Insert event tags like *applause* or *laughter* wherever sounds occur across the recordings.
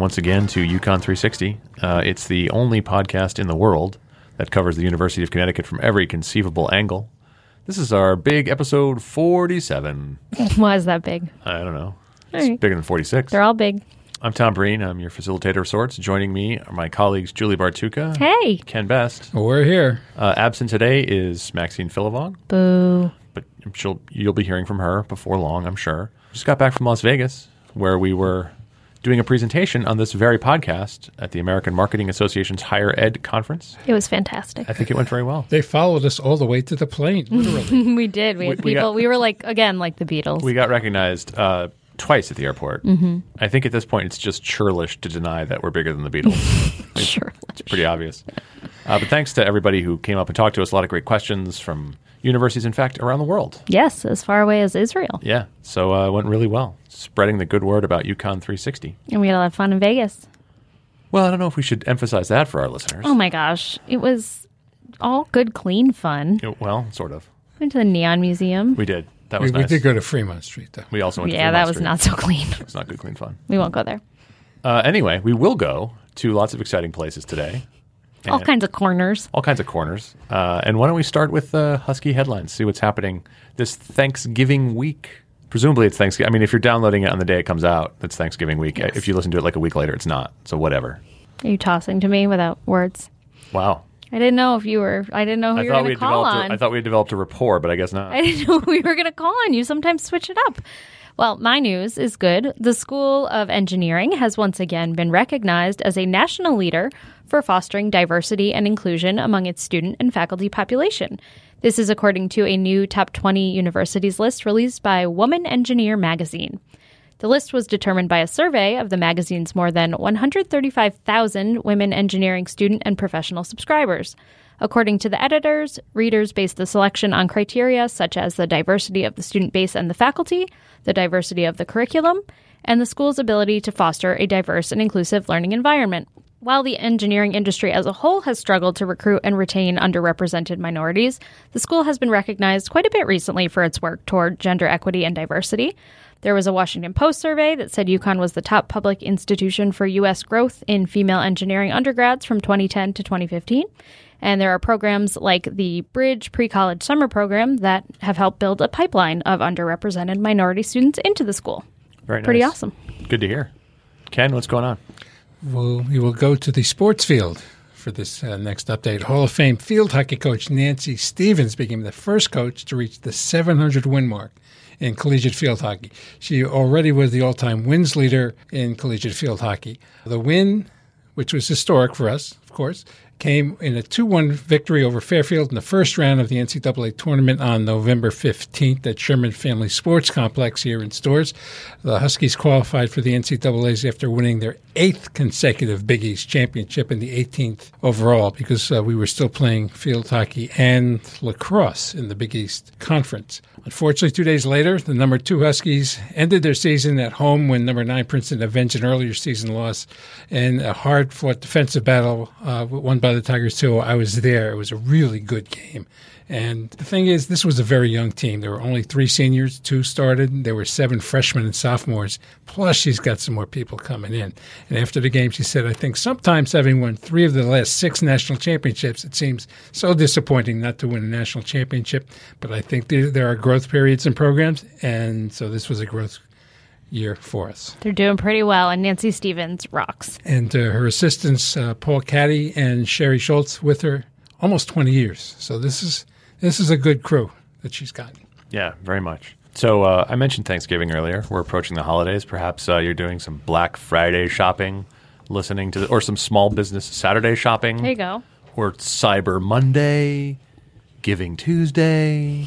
once again to UConn 360. Uh, it's the only podcast in the world that covers the University of Connecticut from every conceivable angle. This is our big episode 47. *laughs* Why is that big? I don't know. It's right. bigger than 46. They're all big. I'm Tom Breen. I'm your facilitator of sorts. Joining me are my colleagues Julie Bartucca, Hey. Ken Best. Well, we're here. Uh, absent today is Maxine Philivon, Boo. but she'll, you'll be hearing from her before long, I'm sure. Just got back from Las Vegas, where we were doing a presentation on this very podcast at the American Marketing Association's Higher Ed Conference. It was fantastic. I think it went very well. They followed us all the way to the plane, literally. *laughs* we did. We had We- we people. got- we were like, again, like the Beatles. We got recognized uh, twice at the airport. Mm-hmm. I think at this point it's just churlish to deny that we're bigger than the Beatles. sure. *laughs* it's pretty obvious. Uh, but thanks to everybody who came up and talked to us. A lot of great questions from universities, in fact, around the world. Yes, as far away as Israel. Yeah, so uh, it went really well, spreading the good word about UConn 360. And we had a lot of fun in Vegas. Well, I don't know if we should emphasize that for our listeners. Oh my gosh. It was all good, clean fun. Yeah, Well, sort of. Went to the Neon Museum. We did. That we, was we nice. did go to Fremont Street, though. We also went. yeah, to that was Street. not so clean. It's not good, clean fun. We won't go there. Uh, anyway, we will go to lots of exciting places today. All kinds of corners. all kinds of corners. Uh, and why don't we start with uh, Husky headlines? See what's happening this Thanksgiving week. Presumably, it's Thanksgiving. I mean, if you're downloading it on the day it comes out, it's Thanksgiving week. Yes. If you listen to it like a week later, it's not. So whatever. Are you tossing to me without words? Wow. I didn't know if you were. I didn't know who I you were going to call developed. on. A, I thought we had developed a rapport, but I guess not. *laughs* I didn't know we were going to call on you. Sometimes switch it up. Well, my news is good. The School of Engineering has once again been recognized as a national leader for fostering diversity and inclusion among its student and faculty population. This is according to a new top 20 universities list released by Woman Engineer magazine. The list was determined by a survey of the magazine's more than 135,000 women engineering student and professional subscribers. According to the editors, readers based the selection on criteria such as the diversity of the student base and the faculty, the diversity of the curriculum, and the school's ability to foster a diverse and inclusive learning environment. While the engineering industry as a whole has struggled to recruit and retain underrepresented minorities, the school has been recognized quite a bit recently for its work toward gender equity and diversity. There was a Washington Post survey that said UConn was the top public institution for U.S. growth in female engineering undergrads from 2010 to 2015. And there are programs like the Bridge Pre College Summer Program that have helped build a pipeline of underrepresented minority students into the school. Very Pretty nice. awesome. Good to hear. Ken, what's going on? We'll, we will go to the sports field for this uh, next update. Hall of Fame field hockey coach Nancy Stevens became the first coach to reach the 700 win mark in collegiate field hockey. She already was the all time wins leader in collegiate field hockey. The win, which was historic for us, of course, came in a 2 1 victory over Fairfield in the first round of the NCAA tournament on November 15th at Sherman Family Sports Complex here in Storrs. The Huskies qualified for the NCAAs after winning their eighth consecutive Big East championship and the 18th overall because uh, we were still playing field hockey and lacrosse in the Big East Conference. Unfortunately, two days later, the number two Huskies ended their season at home when number nine Princeton avenged an earlier season loss in a hard fought defensive battle uh, won by the Tigers, too. I was there. It was a really good game. And the thing is, this was a very young team. There were only three seniors, two started. There were seven freshmen and sophomores. Plus, she's got some more people coming in. And after the game, she said, I think sometimes having won three of the last six national championships, it seems so disappointing not to win a national championship. But I think there, there are growth periods in programs. And so this was a growth year for us. They're doing pretty well, and Nancy Stevens rocks. And uh, her assistants, uh, Paul Caddy and Sherry Schultz, with her almost 20 years. So this is this is a good crew that she's got. Yeah, very much. So uh, I mentioned Thanksgiving earlier. We're approaching the holidays. Perhaps uh, you're doing some Black Friday shopping, listening to, the, or some small business Saturday shopping. There you go. or Cyber Monday, Giving Tuesday,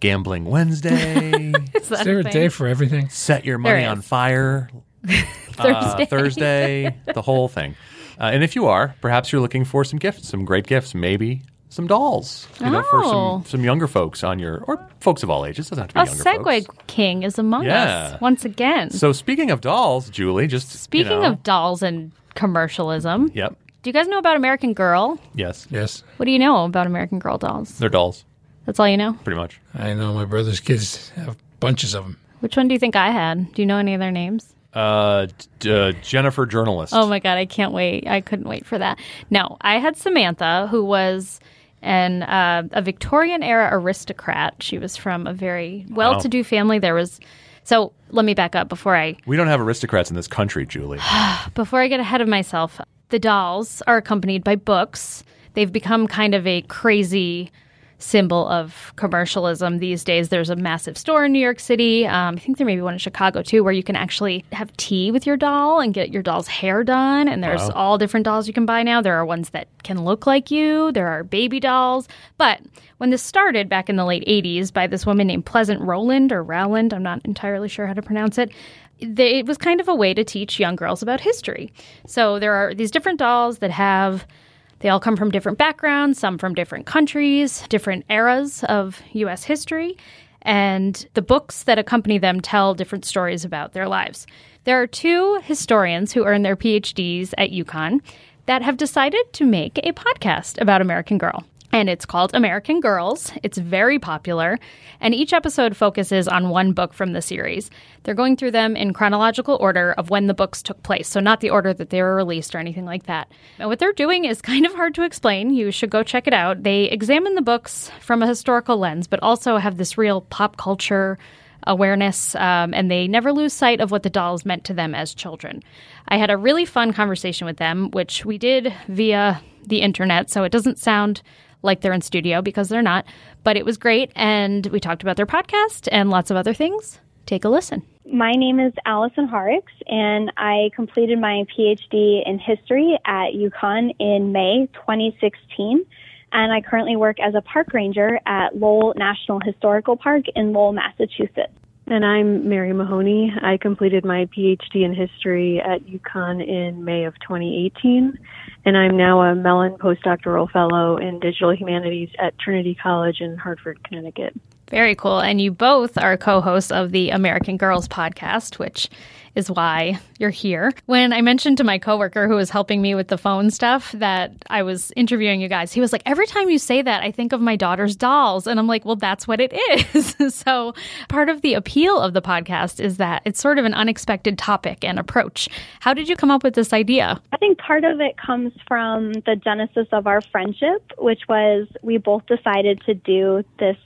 Gambling Wednesday, *laughs* Is that Is there a thing? day for everything? Set Your Money on. Fire *laughs* Thursday? uh, Thursday, the whole thing. Uh, and if you are, perhaps you're looking for some gifts, some great gifts, maybe some dolls, you know, for Oh. some, some younger folks on your, or folks of all ages. Doesn't have to be A younger Segue folks. King is among Yeah. us once again. So speaking of dolls, Julie, just you Speaking know- of dolls and commercialism, yep, do you guys know about American Girl? yes, Yes. What do you know about American Girl dolls? they're dolls, That's all you know? pretty much. I know my brother's kids have bunches of them. Which one do you think I had? Do you know any of their names? Uh, d- uh, Jennifer journalist. Oh my god, I can't wait. I couldn't wait for that. No, I had Samantha, who was an uh, a Victorian era aristocrat. She was from a very well-to-do family. There was so let me back up before I We don't have aristocrats in this country, Julie. *sighs* before I get ahead of myself. The dolls are accompanied by books. They've become kind of a crazy symbol of commercialism these days. There's a massive store in New York City. Um, I think there may be one in Chicago too, where you can actually have tea with your doll and get your doll's hair done. And there's Wow. all different dolls you can buy now. There are ones that can look like you. There are baby dolls. But when this started back in the late 80s by this woman named Pleasant Rowland or Rowland, I'm not entirely sure how to pronounce it. They, it was kind of a way to teach young girls about history. So there are these different dolls that have they all come from different backgrounds, some from different countries, different eras of US history, and the books that accompany them tell different stories about their lives. There are two historians who earn their PhDs at UConn that have decided to make a podcast about American Girl. And it's called American Girls. It's very popular. And each episode focuses on one book from the series. They're going through them in chronological order of when the books took place. So, not the order that they were released or anything like that. And what they're doing is *laughs* kind of hard to explain. You should go check it out. They examine the books from a historical lens, but also have this real pop culture awareness, um, and they never lose sight of what the dolls meant to them as children. I had a really fun conversation with them, which we did via the internet, so it doesn't sound like they're in studio because they're not, but it was great, and we talked about their podcast and lots of other things. Take a listen. My name is Allison Horrocks, and I completed my PhD in history at UConn in May 2016. And I currently work as a park ranger at Lowell National Historical Park in Lowell, Massachusetts. And I'm Mary Mahoney. I completed my PhD in history at UConn in May of 2018, and I'm now a Mellon postdoctoral fellow in digital humanities at Trinity College in Hartford, Connecticut. Very cool. And you both are co hosts of the American Girls podcast, which is why you're here. When I mentioned to my coworker who was helping me with the phone stuff that I was interviewing you guys, he was like, Every time you say that, I think of my daughter's dolls. And I'm like, Well, that's what it is. *laughs* so part of the appeal of the podcast is that it's sort of an unexpected topic and approach. How did you come up with this idea? I think part of it comes from the genesis of our friendship, which was we both decided to do this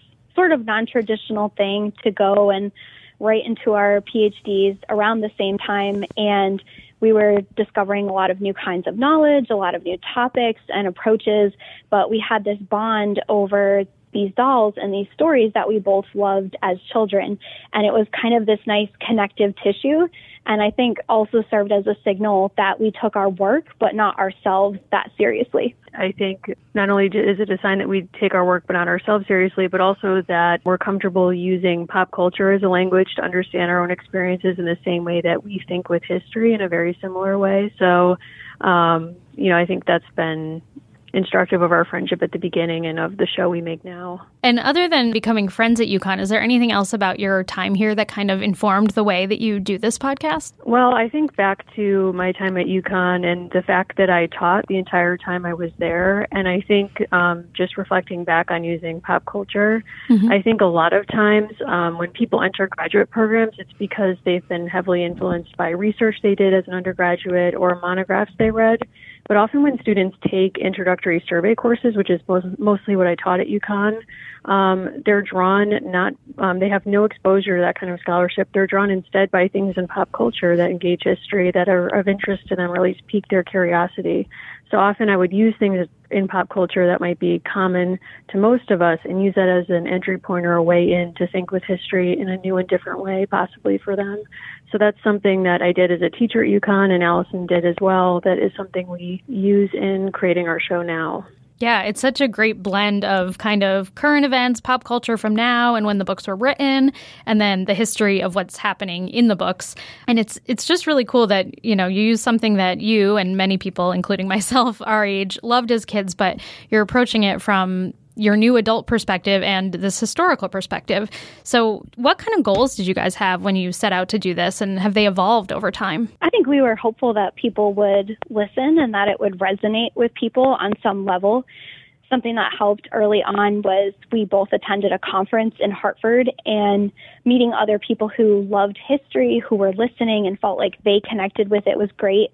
sort of non traditional thing to go and write into our PhDs around the same time. And we were discovering a lot of new kinds of knowledge, a lot of new topics and approaches, but we had this bond over these dolls and these stories that we both loved as children. And it was kind of this nice connective tissue. And I think also served as a signal that we took our work, but not ourselves that seriously. I think not only is it a sign that we take our work but not ourselves seriously, but also that we're comfortable using pop culture as a language to understand our own experiences in the same way that we think with history in a very similar way. So, um, you know, I think that's been instructive of our friendship at the beginning and of the show we make now. And other than becoming friends at UConn, is there anything else about your time here that kind of informed the way that you do this podcast? Well, I think back to my time at UConn and the fact that I taught the entire time I was there. And I think um, just reflecting back on using pop culture, I think a lot of times um, when people enter graduate programs, it's because they've been heavily influenced by research they did as an undergraduate or monographs they read. But often when students take introductory survey courses, which is mostly what I taught at UConn, um, they're drawn not, um, they have no exposure to that kind of scholarship. They're drawn instead by things in pop culture that engage history that are of interest to them or at least pique their curiosity. So often I would use things in pop culture that might be common to most of us and use that as an entry point or a way in to think with history in a new and different way, possibly for them. So that's something that I did as a teacher at UConn and Allison did as well. That is something we use in creating our show now. Yeah, it's such a great blend of kind of current events, pop culture from now and when the books were written, and then the history of what's happening in the books. And it's it's just really cool that, you know, you use something that you and many people, including *laughs* myself, our age, loved as kids, but you're approaching it from your new adult perspective and this historical perspective. So, what kind of goals did you guys have when you set out to do this, and have they evolved over time? I think we were hopeful that people would listen and that it would resonate with people on some level. something that helped early on was we both attended a conference in Hartford and meeting other people who loved history, who were listening and felt like they connected with it was great.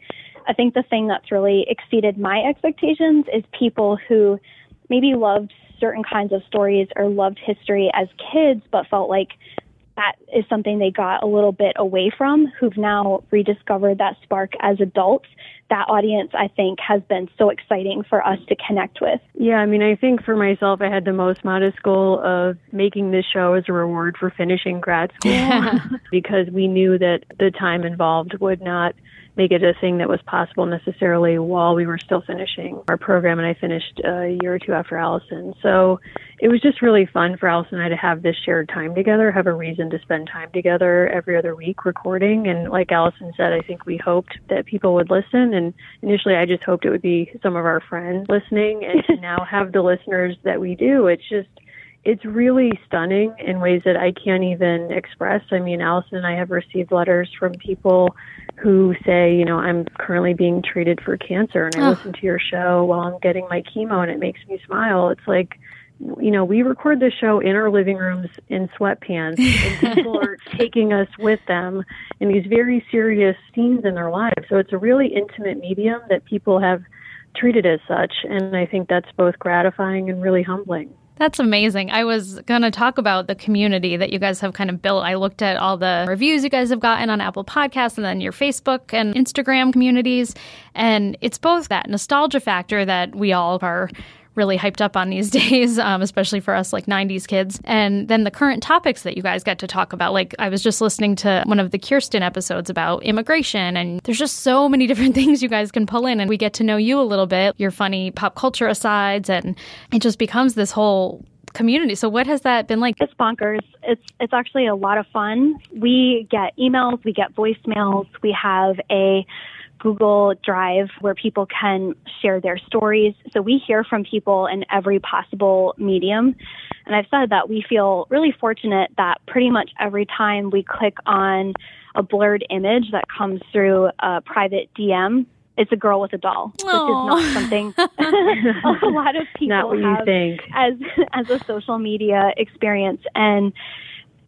I think the thing that's really exceeded my expectations is people who maybe loved certain kinds of stories or loved history as kids, but felt like that is something they got a little bit away from, who've now rediscovered that spark as adults. That audience, I think, has been so exciting for us to connect with. Yeah, I mean, I think for myself, I had the most modest goal of making this show as a reward for finishing grad school *laughs* because we knew that the time involved would not make it a thing that was possible necessarily while we were still finishing our program. And I finished a year or two after Allison. So it was just really fun for Allison and I to have this shared time together, have a reason to spend time together every other week recording. And like Allison said, I think we hoped that people would listen. And initially, I just hoped it would be some of our friends listening. And now have the listeners that we do, it's just, it's really stunning in ways that I can't even express. I mean, Allison and I have received letters from people who say, you know, I'm currently being treated for cancer and I oh. listen to your show while I'm getting my chemo and it makes me smile. It's like, you know, we record the show in our living rooms in sweatpants *laughs* and people are taking us with them in these very serious scenes in their lives. So it's a really intimate medium that people have treated as such. And I think that's both gratifying and really humbling. That's amazing. I was going to talk about the community that you guys have kind of built. I looked at all the reviews you guys have gotten on Apple Podcasts and then your Facebook and Instagram communities. And it's both that nostalgia factor that we all are really hyped up on these *laughs* days, um, especially for us like 90s kids. And then the current topics that you guys get to talk about. Like I was just listening to one of the Kirsten episodes about immigration, and there's just so many *laughs* different things you guys can pull in, and we get to know you a little bit, your funny pop culture asides, and it just becomes this whole community. So what has that been like? It's bonkers. It's it's actually a lot of fun. We get emails, we get voicemails, we have a Google Drive where people can share their stories. So we hear from people in every possible medium. And I've said that we feel really fortunate that pretty much every time we click on a blurred image that comes through a private DM, it's a girl with a doll, Aww. which is not something *laughs* *laughs* a lot of people have as as a social media experience. And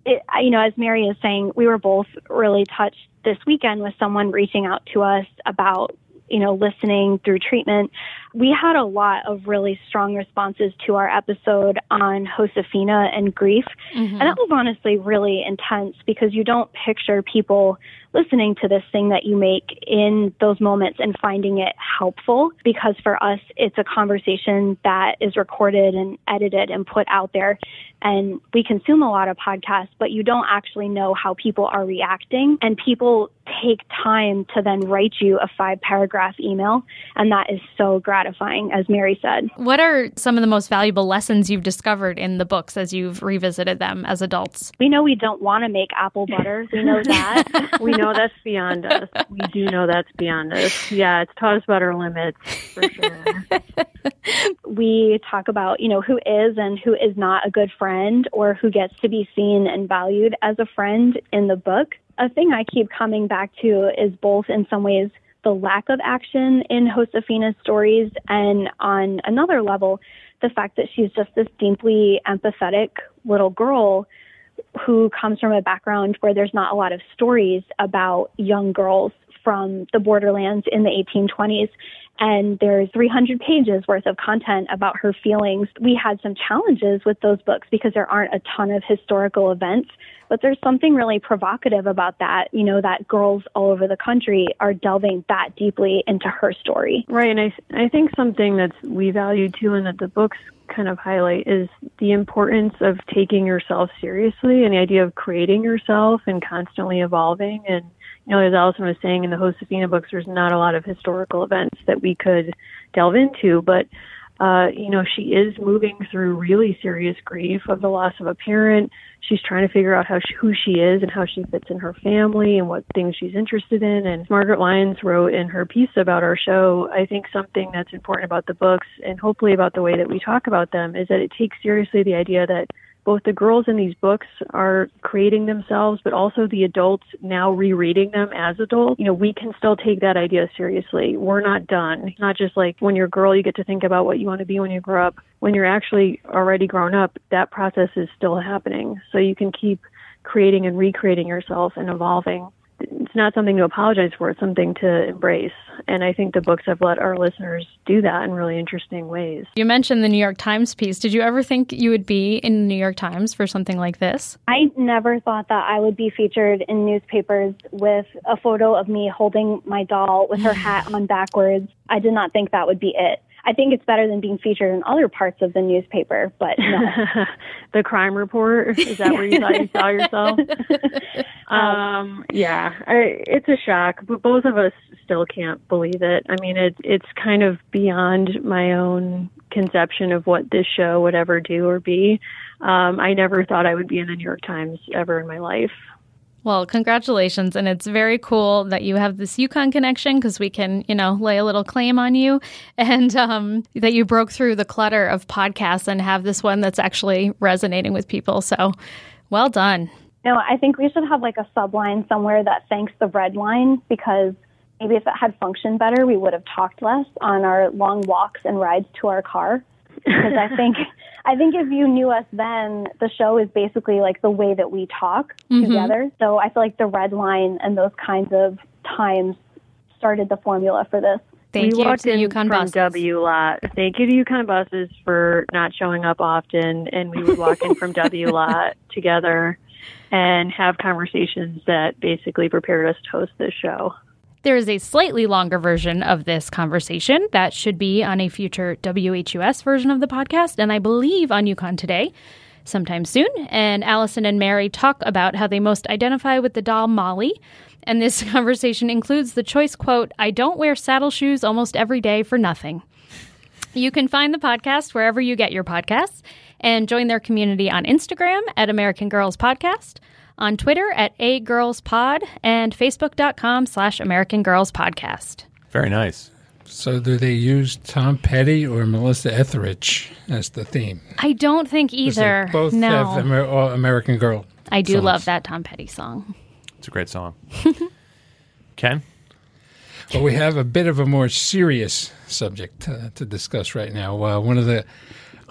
it, you know, as Mary is saying, we were both really touched this weekend with someone reaching out to us about you know, listening through treatment, we had a lot of really strong responses to our episode on Josefina and grief. Mm-hmm. And that was honestly really intense because you don't picture people listening to this thing that you make in those moments and finding it helpful because for us, it's a conversation that is recorded and edited and put out there. And we consume a lot of podcasts, but you don't actually know how people are reacting. And people take time to then write you a five paragraph email. And that is so gratifying, as Mary said. What are some of the most valuable lessons you've discovered in the books as you've revisited them as adults? We know we don't want to make apple butter. We know that. *laughs* we know that's beyond us. We do know that's beyond us. Yeah, it's taught us about our limits for sure. *laughs* we talk about, you know, who is and who is not a good friend or who gets to be seen and valued as a friend in the book. A thing I keep coming back to is both in some ways the lack of action in Josefina's stories and on another level, the fact that she's just this deeply empathetic little girl who comes from a background where there's not a lot of stories about young girls from the borderlands in the 1820s and there's 300 pages worth of content about her feelings. We had some challenges with those books because there aren't a ton of historical events, but there's something really provocative about that, you know, that girls all over the country are delving that deeply into her story. Right, and I I think something that we value too and that the books kind of highlight is the importance of taking yourself seriously and the idea of creating yourself and constantly evolving and you know, as Allison was saying in the Josefina books, there's not a lot of historical events that we could delve into, but uh, you know, she is moving through really serious grief of the loss of a parent. She's trying to figure out how she, who she is and how she fits in her family and what things she's interested in. And Margaret Lyons wrote in her piece about our show, I think something that's important about the books and hopefully about the way that we talk about them is that it takes seriously the idea that both the girls in these books are creating themselves, but also the adults now rereading them as adults. You know, we can still take that idea seriously. We're not done. Not just like when you're a girl, you get to think about what you want to be when you grow up. When you're actually already grown up, that process is still happening. So you can keep creating and recreating yourself and evolving it's not something to apologize for. It's something to embrace. And I think the books have let our listeners do that in really interesting ways. You mentioned the New York Times piece. Did you ever think you would be in the New York Times for something like this? I never thought that I would be featured in newspapers with a photo of me holding my doll with her *sighs* hat on backwards. I did not think that would be it. I think it's better than being featured in other parts of the newspaper, but no. *laughs* the crime report is that where you thought you saw yourself? *laughs* um, yeah, I, it's a shock, but both of us still can't believe it. I mean, it it's kind of beyond my own conception of what this show would ever do or be. Um, I never thought I would be in the New York Times ever in my life. Well, congratulations. And it's very cool that you have this UConn connection because we can, you know, lay a little claim on you *laughs* and um, that you broke through the clutter of podcasts and have this one that's actually resonating with people. So well done. No, I think we should have like a subline somewhere that thanks the red line because maybe if it had functioned better, we would have talked less on our long walks and rides to our car. Because I think *laughs* I think if you knew us then, the show is basically like the way that we talk mm-hmm. together. So I feel like the red line and those kinds of times started the formula for this. Thank we you walked to in UConn from buses. W lot. Thank you to UConn buses for not showing up often, and we would walk in from W *laughs* lot together and have conversations that basically prepared us to host this show. There is a slightly longer version of this conversation that should be on a future WHUS version of the podcast, and I believe on UConn Today sometime soon. And Allison and Mary talk about how they most identify with the doll Molly. And this *laughs* conversation includes the choice quote I don't wear saddle shoes almost every day for nothing. You can find the podcast wherever you get your podcasts and join their community on Instagram at American Girls Podcast on Twitter at A Girls Pod and Facebook.com slash American Girls Podcast. Very nice. So, do they use Tom Petty or Melissa Etheridge as the theme? I don't think either. Both no. have Amer- American Girl. I do songs. love that Tom Petty song. It's a great song. *laughs* Ken? Well, we have a bit of a more serious subject uh, to discuss right now. Uh, one of the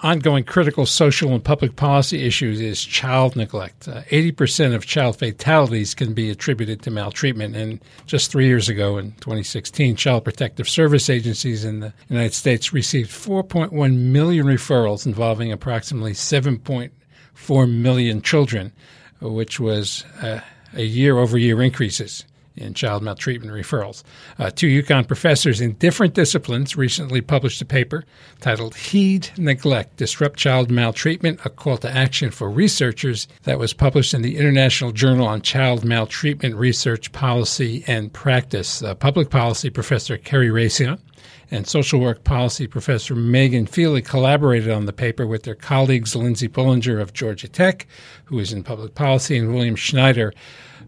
ongoing critical social and public policy issues is child neglect. Uh, 80% of child fatalities can be attributed to maltreatment. And just three years ago, in 2016, Child Protective Service agencies in the United States received 4.1 million referrals involving approximately 7.4 million children, which was uh, a year over year increases in child maltreatment referrals. Uh, two UConn professors in different disciplines recently published a paper titled Heed Neglect Disrupt Child Maltreatment, a call to action for researchers that was published in the International Journal on Child Maltreatment Research Policy and Practice. Uh, public policy professor Kerri Raissian and social work policy professor Megan Feely collaborated on the paper with their colleagues Lindsay Bullinger of Georgia Tech, who is in public policy, and William Schneider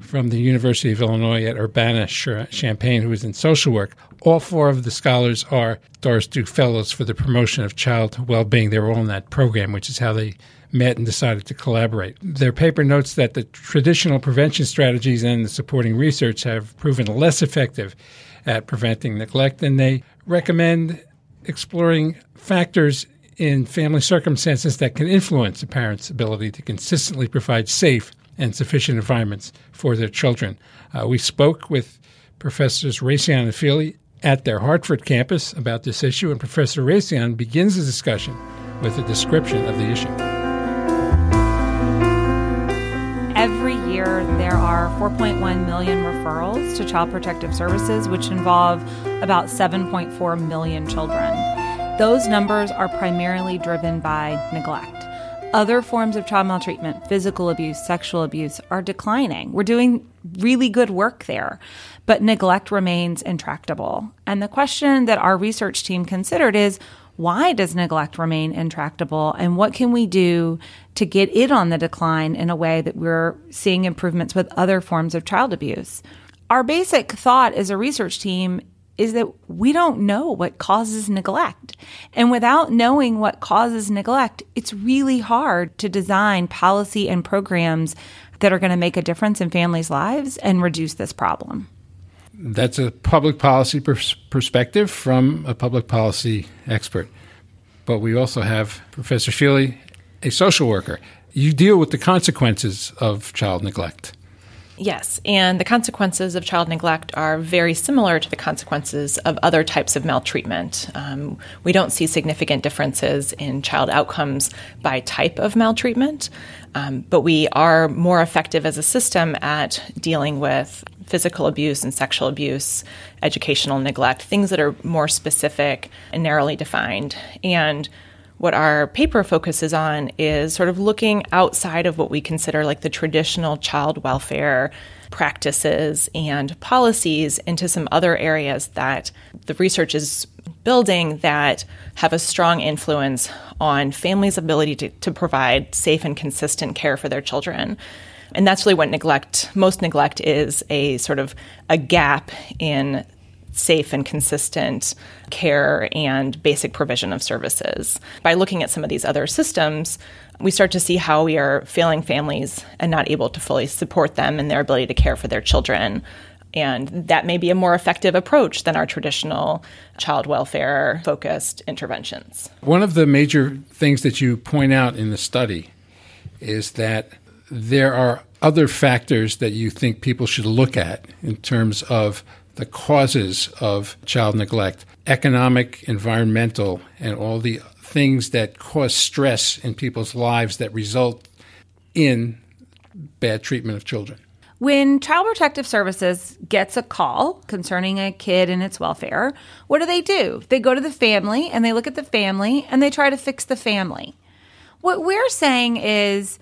from the University of Illinois at Urbana Champaign, who is in social work. All four of the scholars are Doris Duke Fellows for the promotion of child well being. They were all in that program, which is how they met and decided to collaborate. Their paper notes that the traditional prevention strategies and the supporting research have proven less effective at preventing neglect, and they recommend exploring factors in family circumstances that can influence a parent's ability to consistently provide safe and sufficient environments for their children. Uh, we spoke with Professors Raissian and Feely at their Hartford campus about this issue, and Professor Raissian begins the discussion with a description of the issue. Every year, there are 4.1 million referrals to Child Protective Services, which involve about 7.4 million children. Those numbers are primarily driven by neglect. Other forms of child maltreatment, physical abuse, sexual abuse, are declining. We're doing really good work there, but neglect remains intractable. And the question that our research team considered is why does neglect remain intractable and what can we do to get it on the decline in a way that we're seeing improvements with other forms of child abuse? Our basic thought as a research team is that we don't know what causes neglect. And without knowing what causes neglect, it's really hard to design policy and programs that are going to make a difference in families' lives and reduce this problem. That's a public policy pers- perspective from a public policy expert. But we also have Professor Feely, a social worker. You deal with the consequences of child neglect. Yes, and the consequences of child neglect are very similar to the consequences of other types of maltreatment. Um, we don't see significant differences in child outcomes by type of maltreatment, um, but we are more effective as a system at dealing with physical abuse and sexual abuse, educational neglect, things that are more specific and narrowly defined. And what our paper focuses on is sort of looking outside of what we consider like the traditional child welfare practices and policies into some other areas that the research is building that have a strong influence on families' ability to, to provide safe and consistent care for their children. And that's really what neglect, most neglect is a sort of a gap in safe and consistent care and basic provision of services. By looking at some of these other systems, we start to see how we are failing families and not able to fully support them in their ability to care for their children. And that may be a more effective approach than our traditional child welfare focused interventions. One of the major things that you point out in the study is that there are other factors that you think people should look at in terms of the causes of child neglect economic, environmental, and all the things that cause stress in people's lives that result in bad treatment of children. When Child Protective Services gets a call concerning a kid and its welfare, what do they do? They go to the family and they look at the family and they try to fix the family. What we're saying is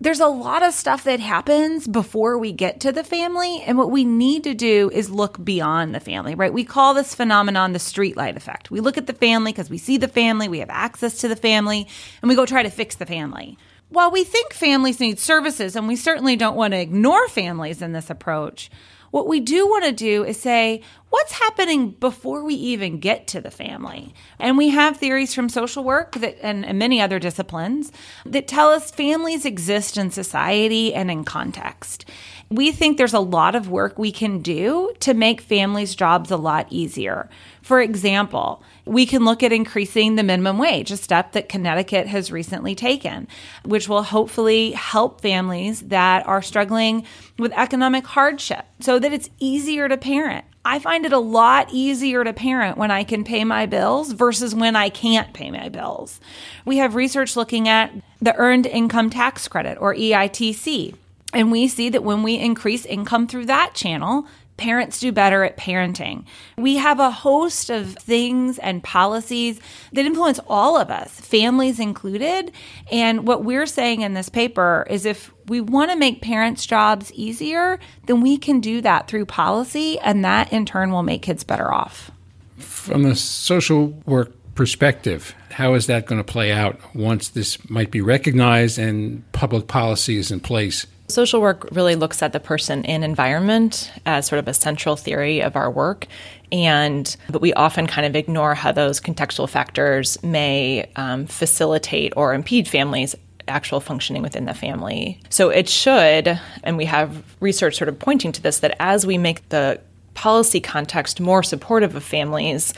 there's a lot of stuff that happens before we get to the family. And what we need to do is look beyond the family, right? We call this phenomenon the streetlight effect. We look at the family because we see the family, we have access to the family, and we go try to fix the family. While we think families need services, and we certainly don't want to ignore families in this approach, what we do want to do is say, what's happening before we even get to the family? And we have theories from social work that, and, and many other disciplines that tell us families exist in society and in context. We think there's a lot of work we can do to make families' jobs a lot easier. For example, we can look at increasing the minimum wage, a step that Connecticut has recently taken, which will hopefully help families that are struggling with economic hardship so that it's easier to parent. I find it a lot easier to parent when I can pay my bills versus when I can't pay my bills. We have research looking at the Earned Income Tax Credit or EITC. And we see that when we increase income through that channel, parents do better at parenting. We have a host of things and policies that influence all of us, families included. And what we're saying in this paper is if we want to make parents' jobs easier, then we can do that through policy, and that in turn will make kids better off. From the social work perspective, how is that going to play out once this might be recognized and public policy is in place? Social work really looks at the person in environment as sort of a central theory of our work. And, but we often kind of ignore how those contextual factors may um, facilitate or impede families actual functioning within the family. So it should, and we have research sort of pointing to this, that as we make the policy context more supportive of families,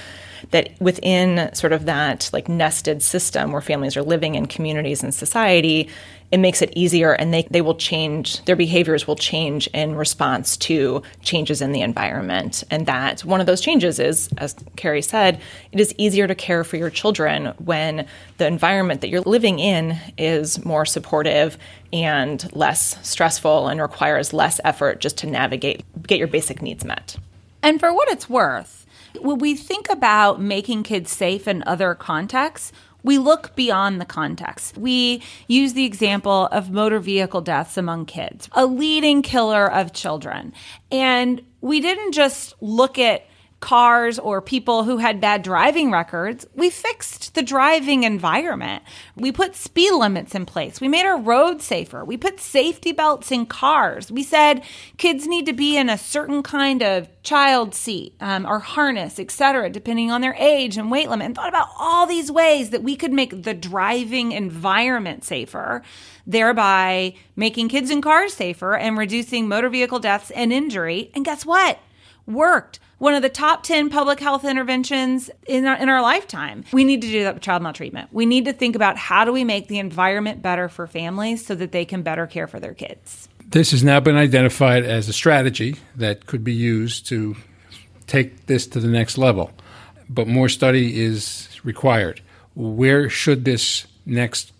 that within sort of that like nested system where families are living in communities and society, it makes it easier and they, they will change, their behaviors will change in response to changes in the environment. And that one of those changes is, as Carrie said, it is easier to care for your children when the environment that you're living in is more supportive and less stressful and requires less effort just to navigate, get your basic needs met. And for what it's worth, when we think about making kids safe in other contexts, we look beyond the context. We use the example of motor vehicle deaths among kids, a leading killer of children. And we didn't just look at cars or people who had bad driving records, we fixed the driving environment. We put speed limits in place. We made our roads safer. We put safety belts in cars. We said kids need to be in a certain kind of child seat um, or harness, etc., depending on their age and weight limit, and thought about all these ways that we could make the driving environment safer, thereby making kids in cars safer and reducing motor vehicle deaths and injury. And guess what? Worked one of the top 10 public health interventions in our, in our lifetime. We need to do that with child maltreatment. We need to think about how do we make the environment better for families so that they can better care for their kids. This has now been identified as a strategy that could be used to take this to the next level. But more study is required. Where should this next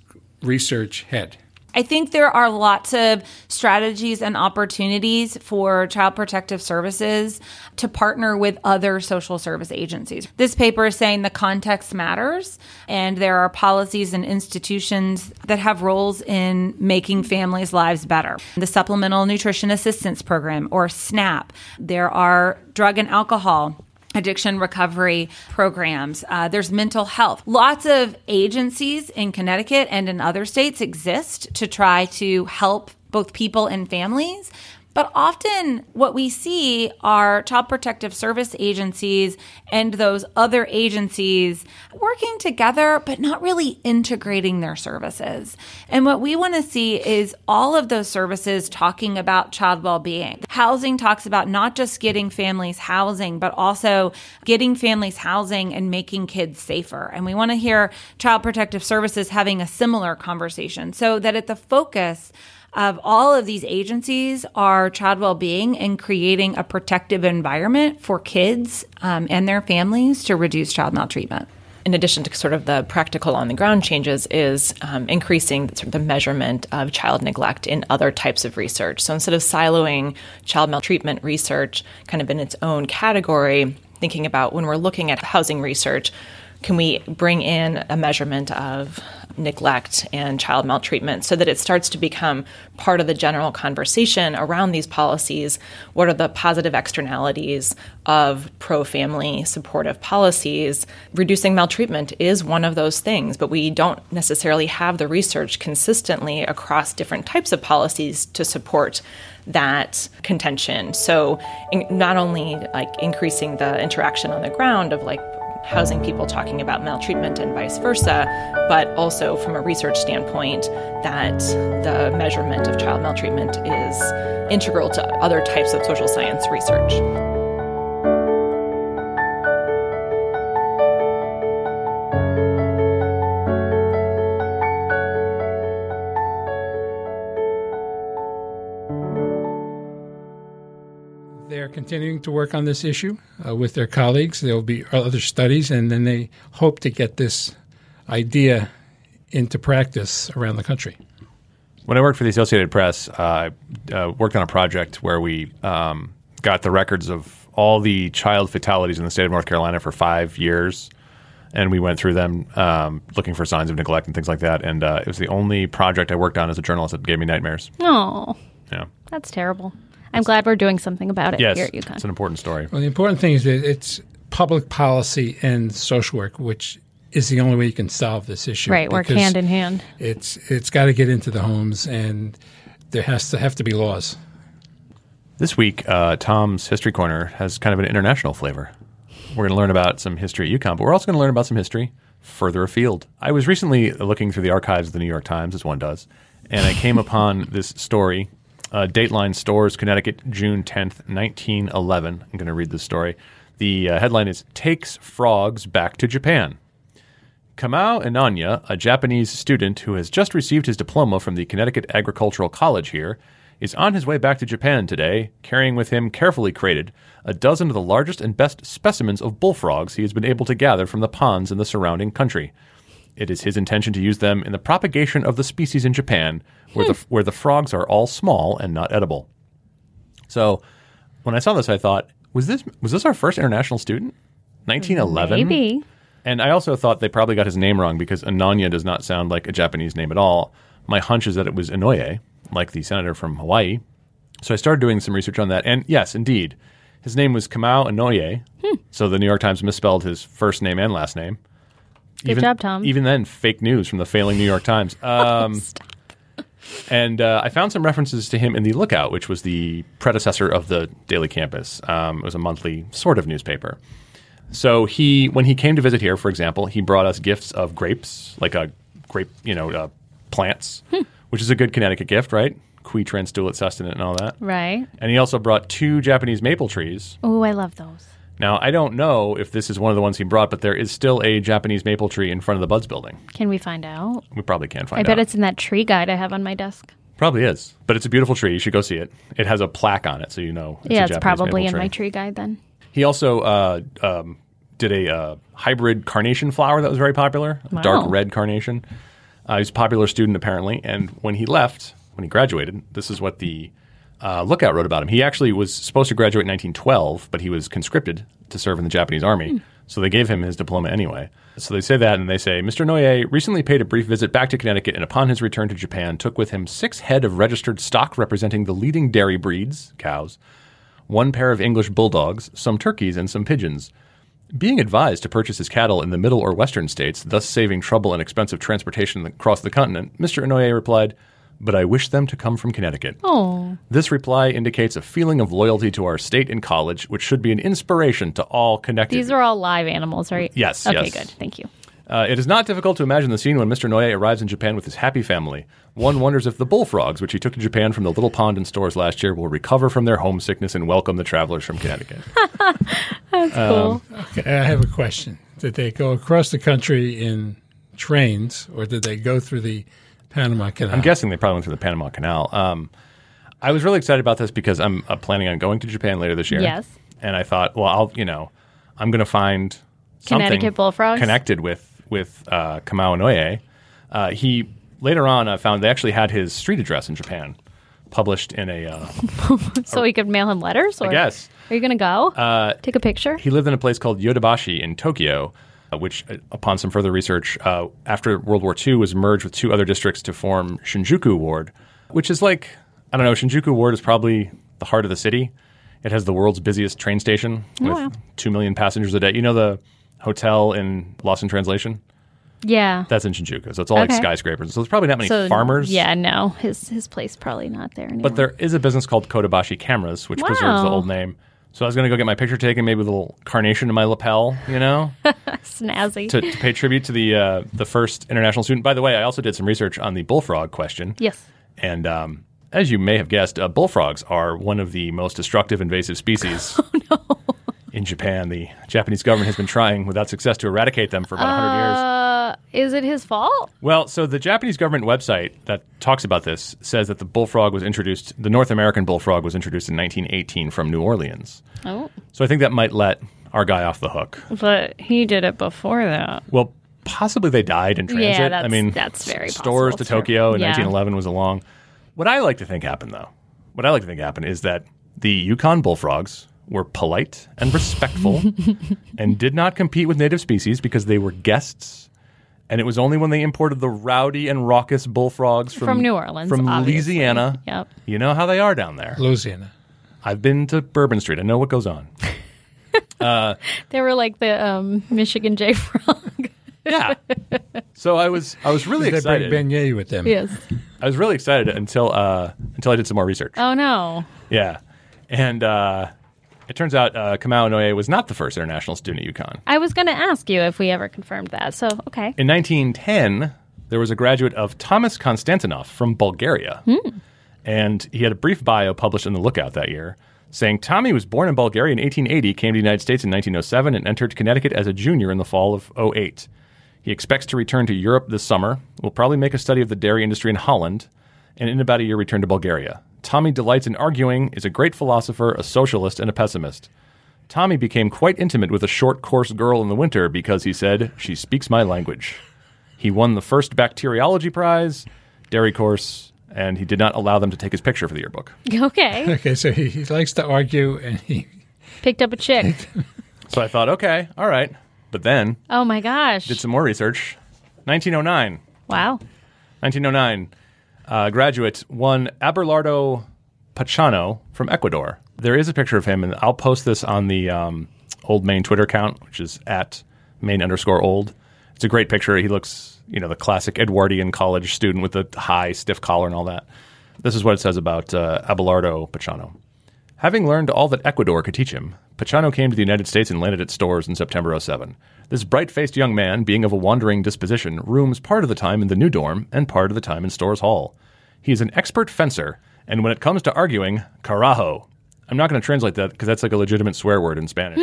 research head? I think there are lots of strategies and opportunities for Child Protective Services to partner with other social service agencies. This paper is saying the context matters, and there are policies and institutions that have roles in making families' lives better. The Supplemental Nutrition Assistance Program, or SNAP, there are drug and alcohol addiction recovery programs. Uh, there's mental health. Lots of agencies in Connecticut and in other states exist to try to help both people and families. But often, what we see are child protective service agencies and those other agencies working together, but not really integrating their services. And what we want to see is all of those services talking about child well being. Housing talks about not just getting families housing, but also getting families housing and making kids safer. And we want to hear child protective services having a similar conversation so that at the focus, of all of these agencies are child well-being and creating a protective environment for kids um, and their families to reduce child maltreatment in addition to sort of the practical on the ground changes, is um, increasing sort of the measurement of child neglect in other types of research. So instead of siloing child maltreatment research kind of in its own category, thinking about when we're looking at housing research, can we bring in a measurement of neglect and child maltreatment so that it starts to become part of the general conversation around these policies? What are the positive externalities of pro family supportive policies? Reducing maltreatment is one of those things, but we don't necessarily have the research consistently across different types of policies to support that contention. So, in, not only like increasing the interaction on the ground of like housing people talking about maltreatment and vice versa, but also from a research standpoint, that the measurement of child maltreatment is integral to other types of social science research. Continuing to work on this issue uh, with their colleagues. There will be other studies, and then they hope to get this idea into practice around the country. When I worked for the Associated Press, uh, I uh, worked on a project where we um, got the records of all the child fatalities in the state of North Carolina for five years. And we went through them um, looking for signs of neglect and things like that. And uh, it was the only project I worked on as a journalist that gave me nightmares. Oh, yeah. That's terrible. I'm glad we're doing something about it yes, here at UConn. It's an important story. Well, the important thing is that it's public policy and social work, which is the only way you can solve this issue. Right, work hand in hand. It's it's got to get into the homes, and there has to have to be laws. This week, uh, Tom's History Corner has kind of an international flavor. We're going to learn about some history at UConn, but we're also going to learn about some history further afield. I was recently looking through the archives of the New York Times, as one does, and I came *laughs* upon this story uh, Dateline Storrs, Connecticut, June 10th, 1911. I'm going to read this story. The uh, headline is Takes Frogs Back to Japan. Kamau Inanya, a Japanese student who has just received his diploma from the Connecticut Agricultural College here, is on his way back to Japan today, carrying with him carefully crated a dozen of the largest and best specimens of bullfrogs he has been able to gather from the ponds in the surrounding country. It is his intention to use them in the propagation of the species in Japan, where the where the frogs are all small and not edible. So, when I saw this, I thought, was this was this our first international student? 1911. Maybe. And I also thought they probably got his name wrong because Inanya does not sound like a Japanese name at all. My hunch is that it was Inouye, like the senator from Hawaii. So I started doing some research on that, and yes, indeed, His name was Kamau Inoue. Hmm. So the New York Times misspelled his first name and last name. Good job, Tom. Even then, fake news from the failing New York Times. *laughs* Um, and uh, I found some references to him in the Lookout, which was the predecessor of the Daily Campus. Um, it was a monthly sort of newspaper. So he, when he came to visit here, for example, he brought us gifts of grapes, like a grape, you know, uh, plants, which is a good Connecticut gift, right? Qui transtulit sustinet and all that. Right. And he also brought two Japanese maple trees. Oh, I love those. Now, I don't know if this is one of the ones he brought, but there is still a Japanese maple tree in front of the Budds building. Can we find out? We probably can find out. I bet out. it's in that tree guide I have on my desk. Probably is, but it's a beautiful tree. You should go see it. It has a plaque on it, so you know. It's yeah, a it's probably in my tree. tree guide then. He also uh, um, did a uh, hybrid carnation flower that was very popular, a dark red carnation. Uh, he's a popular student apparently, and when he left, when he graduated, this is what the uh, Lookout wrote about him. He actually was supposed to graduate in 1912, but he was conscripted to serve in the Japanese army, so they gave him his diploma anyway. So they say that, and they say Mr. Noye recently paid a brief visit back to Connecticut, and upon his return to Japan, took with him six head of registered stock representing the leading dairy breeds, cows, one pair of English bulldogs, some turkeys, and some pigeons. Being advised to purchase his cattle in the middle or western states, thus saving trouble and expensive transportation across the continent, Mr. Inouye replied, But I wish them to come from Connecticut. Oh, This reply indicates a feeling of loyalty to our state and college, which should be an inspiration to all connected. these are all live animals, right? Yes, Okay, yes. good. Thank you. Uh, it is not difficult to imagine the scene when Mr. Noye arrives in Japan with his happy family. One wonders if the bullfrogs, which he took to Japan from the little pond in Storrs last year, will recover from their homesickness and welcome the travelers from Connecticut. *laughs* That's Um, cool. Okay, I have a question. Did they go across the country in trains, or did they go through the Panama Canal? I'm guessing they probably went through the Panama Canal. Um, I was really excited about this because I'm uh, planning on going to Japan later this year. Yes. And I thought, well, I'll, you know, I'm going to find Connecticut bullfrogs? connected with with uh, Kamau Inoue. Uh, he later on uh, found they actually had his street address in Japan published in a. Uh, *laughs* So he could mail him letters? Or I guess Are you going to go? Uh, Take a picture? he lived in a place called Yodobashi in Tokyo, which, uh, upon some further research, uh, after World War II, was merged with two other districts to form Shinjuku Ward, which is like, I don't know, Shinjuku Ward is probably the heart of the city. It has the world's busiest train station with Oh, wow. 2 million passengers a day. You know the hotel in Lost in Translation? Yeah. That's in Shinjuku. So it's all like skyscrapers. So there's probably not many so farmers. Yeah, no. His his place probably not there anymore. But there is a business called Yodobashi Cameras, which preserves the old name. So I was going to go get my picture taken, maybe with a little carnation in my lapel, you know? *laughs* snazzy. to, to pay tribute to the uh, the first international student. By the way, I also did some research on the bullfrog question, yes. and um, as you may have guessed, uh, bullfrogs are one of the most destructive invasive species. *laughs* In Japan, the Japanese government has been trying without success to eradicate them for about 100 years. Uh, is it his fault? Well, so the Japanese government website that talks about this says that the bullfrog was introduced, the North American bullfrog was introduced in 1918 from New Orleans. Oh, So I think that might let our guy off the hook. but he did it before that. Well, possibly they died in transit. Yeah, I mean, that's very Storrs to. Tokyo in Yeah. 1911 was along. What I like to think happened, though, what I like to think happened is that the UConn bullfrogs were polite and respectful *laughs* and did not compete with native species because they were guests. And it was only when they imported the rowdy and raucous bullfrogs from, From New Orleans, from obviously. Louisiana. Yep. You know how they are down there. Louisiana. I've been to Bourbon Street. I know what goes on. *laughs* They were like the um, Michigan J Frog. Yeah. so I was I was really Did they excited. bring beignet with them? yes. I was really excited until uh, until I did some more research. Oh no. Yeah, and uh, it turns out uh, Kamau Inoue was not the first international student at UConn. I was going to ask you if we ever confirmed that. So okay. In 1910, there was a graduate of Thomas Konstantinov from Bulgaria, and he had a brief bio published in the Lookout that year. Saying Tommy was born in Bulgaria in 1880, came to the United States in 1907, and entered Connecticut as a junior in the fall of 08. He expects to return to Europe this summer. Will probably make a study of the dairy industry in Holland, and in about a year return to Bulgaria. Tommy delights in arguing, is a great philosopher, a socialist, and a pessimist. Tommy became quite intimate with a short, coarse girl in the winter because he said, She speaks my language. He won the first bacteriology prize, dairy course, and he did not allow them to take his picture for the yearbook. *laughs* Okay. *laughs* Okay, so he, he likes to argue, and he Picked up a chick. *laughs* So I thought, okay, all right. But then Oh my gosh. did some more research. 1909. wow. 1909, uh, graduate one Abelardo Pachano from Ecuador. there is a picture of him, and I'll post this on the um, Old Main Twitter account, which is at Main underscore Old. It's a great picture. He looks, you know, the classic Edwardian college student with the high, stiff collar and all that. This is what it says about uh, Abelardo Pachano. Having learned all that Ecuador could teach him, Pachano came to the United States and landed at Storrs in September 07. This bright faced young man, being of a wandering disposition, rooms part of the time in the new dorm and part of the time in Storrs Hall. He is an expert fencer, and when it comes to arguing, carajo. I'm not going to translate that because that's like a legitimate swear word in Spanish.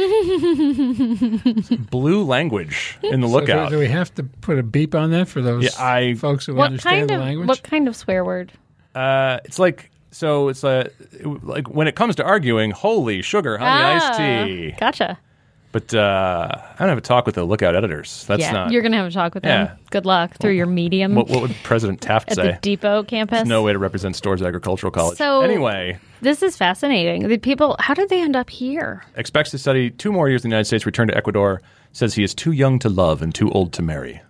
Blue language in the So do, lookout. do we have to put a beep on that for those Yeah, I- folks who What understand kind the language? what kind of swear word? Uh, it's like so. It's a like when it comes to arguing, holy sugar, honey, iced tea. Ah, Gotcha. But uh, I don't have a talk with the lookout editors. That's yeah, not. you're gonna have a talk with Yeah. them. Good luck through your medium what, what would President *laughs* Taft at say? the Depot campus. no way to represent Storrs Agricultural College. So- anyway, This is fascinating. The people, how did they end up here? expects to study two more years in the United States. Return to Ecuador. Says he is too young to love and too old to marry.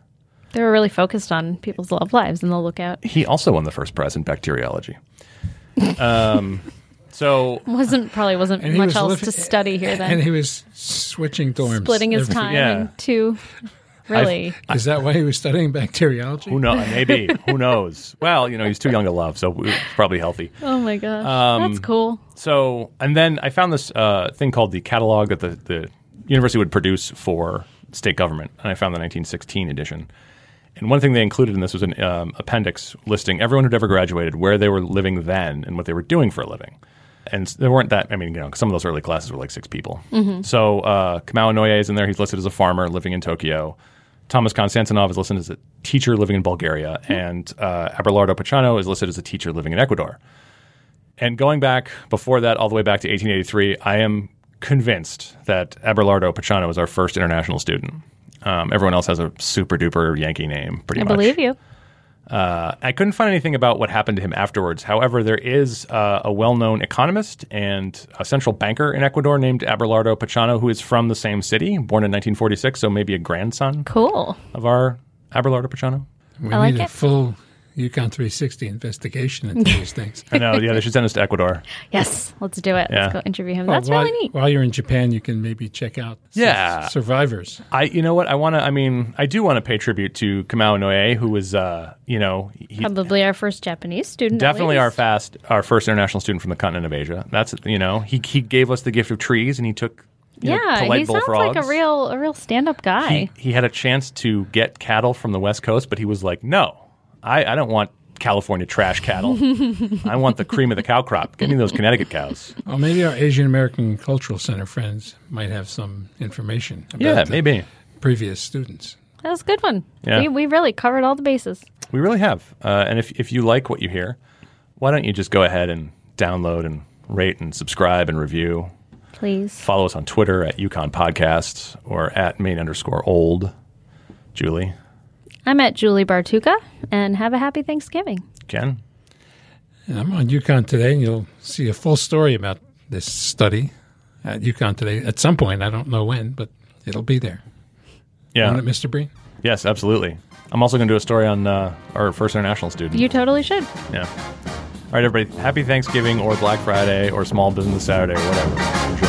They were really focused on people's love lives in the lookout. He also won the first prize in bacteriology. Um, so Wasn't probably wasn't And he much was else living- to study here then. And he was switching dorms. Splitting his every- time yeah. into really. Is that why he was studying bacteriology? who knows? *laughs* Maybe who knows? Well, you know, he's too young to love, so it's probably healthy. oh my gosh, Um, that's cool. So, and then I found this uh, thing called the catalog that the, the university would produce for state government, and I found the 1916 edition. And one thing they included in this was an um, appendix listing everyone who'd ever graduated, where they were living then, and what they were doing for a living. And there weren't that. I mean, you know, some of those early classes were like six people. So uh, Kamau Noye is in there. He's listed as a farmer living in Tokyo. Thomas Konstantinov is listed as a teacher living in Bulgaria, and uh, Abelardo Pachano is listed as a teacher living in Ecuador. And going back before that, all the way back to 1883, I am convinced that Abelardo Pachano was our first international student. Um, everyone else has a super duper Yankee name, pretty I much. believe you. Uh, I couldn't find anything about what happened to him afterwards. However, there is uh, a well known economist and a central banker in Ecuador named Abelardo Pachano, who is from the same city, born in 1946, so maybe a grandson Cool. of our Abelardo Pachano. We I like need a it. full UConn 360 investigation into *laughs* these things. I know, yeah, they should send us to Ecuador. Yes, let's do it. Yeah. Let's go interview him. Well, That's while, really neat. While you're in Japan, you can maybe check out su- Yeah. survivors. I, you know what? I want to. I mean, I do want to pay tribute to Kamau Noe, who was, uh, you know, he, Probably our first Japanese student. definitely our fast, our first international student from the continent of Asia. That's you know, he he gave us the gift of trees, and he took, you Yeah, polite he sounds bullfrogs. like a real a real stand up guy. He, he had a chance to get cattle from the West Coast, but he was like, no, I, I don't want California trash cattle. *laughs* I want the cream of the cow crop. Give me those Connecticut cows. Well, maybe our Asian American Cultural Center friends might have some information about Yeah, the maybe. previous students. that was a good one. Yeah. We we really covered all the bases. We really have. Uh, and if, if you like what you hear, why don't you just go ahead and download and rate and subscribe and review? Please. Follow us on Twitter at UConn Podcast or at main underscore old. Julie, I'm at Julie Bartucca and have a happy Thanksgiving. Ken, And I'm on UConn today, and you'll see a full story about this study at UConn today at some point. I don't know when, but it'll be there. yeah, Won't it, Mr. Breen? yes, absolutely. I'm also going to do a story on uh, our first international student. You totally should. Yeah. All right, everybody. Happy Thanksgiving or Black Friday or Small Business Saturday or whatever. Enjoy.